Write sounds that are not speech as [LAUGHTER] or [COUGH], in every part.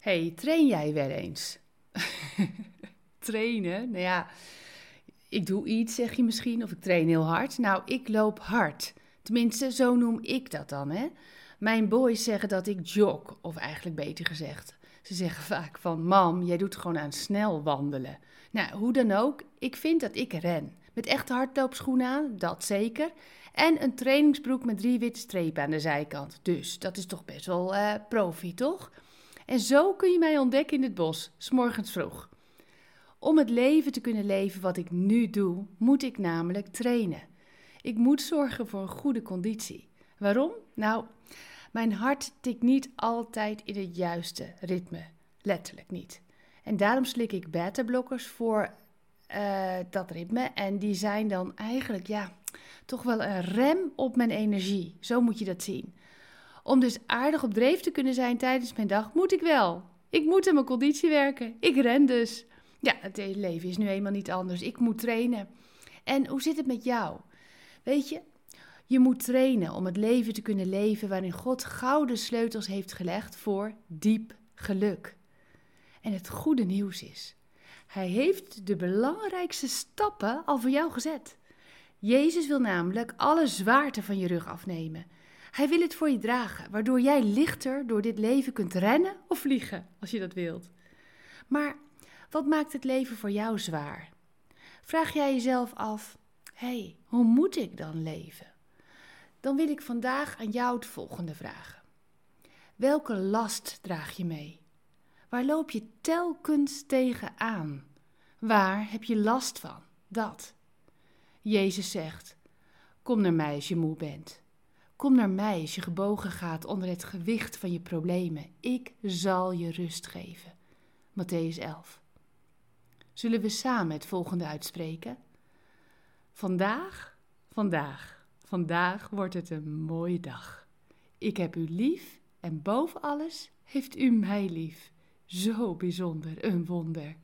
hey, train jij wel eens? [LAUGHS] Trainen? Nou ja, ik doe iets, zeg je misschien, of ik train heel hard. Nou, ik loop hard. Tenminste, zo noem ik dat dan, hè. Mijn boys zeggen dat ik jog, of eigenlijk beter gezegd. Ze zeggen vaak van, mam, jij doet gewoon aan snel wandelen. Nou, hoe dan ook, ik vind dat ik ren. Met echte hardloopschoenen aan, dat zeker. En een trainingsbroek met drie witte strepen aan de zijkant. Dus dat is toch best wel uh, profi, toch? En zo kun je mij ontdekken in het bos, s'morgens vroeg. Om het leven te kunnen leven wat ik nu doe, moet ik namelijk trainen. Ik moet zorgen voor een goede conditie. Waarom? Nou, mijn hart tikt niet altijd in het juiste ritme. Letterlijk niet. En daarom slik ik beta-blokkers voor uh, dat ritme. En die zijn dan eigenlijk, ja, toch wel een rem op mijn energie. Zo moet je dat zien. Om dus aardig op dreef te kunnen zijn tijdens mijn dag, moet ik wel. Ik moet aan mijn conditie werken. Ik ren dus. Ja, het leven is nu eenmaal niet anders. Ik moet trainen. En hoe zit het met jou? Weet je, je moet trainen om het leven te kunnen leven waarin God gouden sleutels heeft gelegd voor diep geluk. En het goede nieuws is, Hij heeft de belangrijkste stappen al voor jou gezet. Jezus wil namelijk alle zwaarte van je rug afnemen. Hij wil het voor je dragen, waardoor jij lichter door dit leven kunt rennen of vliegen, als je dat wilt. Maar wat maakt het leven voor jou zwaar? Vraag jij jezelf af: hé, hey, hoe moet ik dan leven? Dan wil ik vandaag aan jou het volgende vragen: Welke last draag je mee? Waar loop je telkens tegenaan? Waar heb je last van? Dat. Jezus zegt: Kom naar mij als je moe bent. Kom naar mij als je gebogen gaat onder het gewicht van je problemen. Ik zal je rust geven. Matthäus 11. Zullen we samen het volgende uitspreken? Vandaag, vandaag, vandaag wordt het een mooie dag. Ik heb u lief en boven alles heeft u mij lief. Zo bijzonder, een wonder.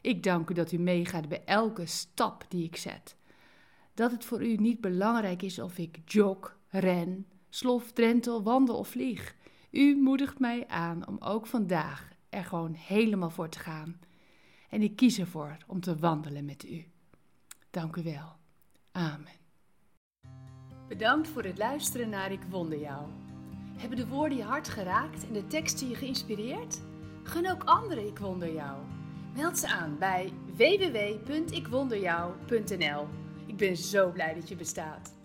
Ik dank u dat u meegaat bij elke stap die ik zet. Dat het voor u niet belangrijk is of ik jog, ren, slof, drentel, wandel of vlieg. U moedigt mij aan om ook vandaag er gewoon helemaal voor te gaan. En ik kies ervoor om te wandelen met u. Dank u wel. Amen. Bedankt voor het luisteren naar Ik Wonder Jou. Hebben de woorden je hart geraakt en de teksten je geïnspireerd? Gun ook anderen Ik Wonder Jou. Meld ze aan bij www.ikwonderjou.nl. Ik ben zo blij dat je bestaat.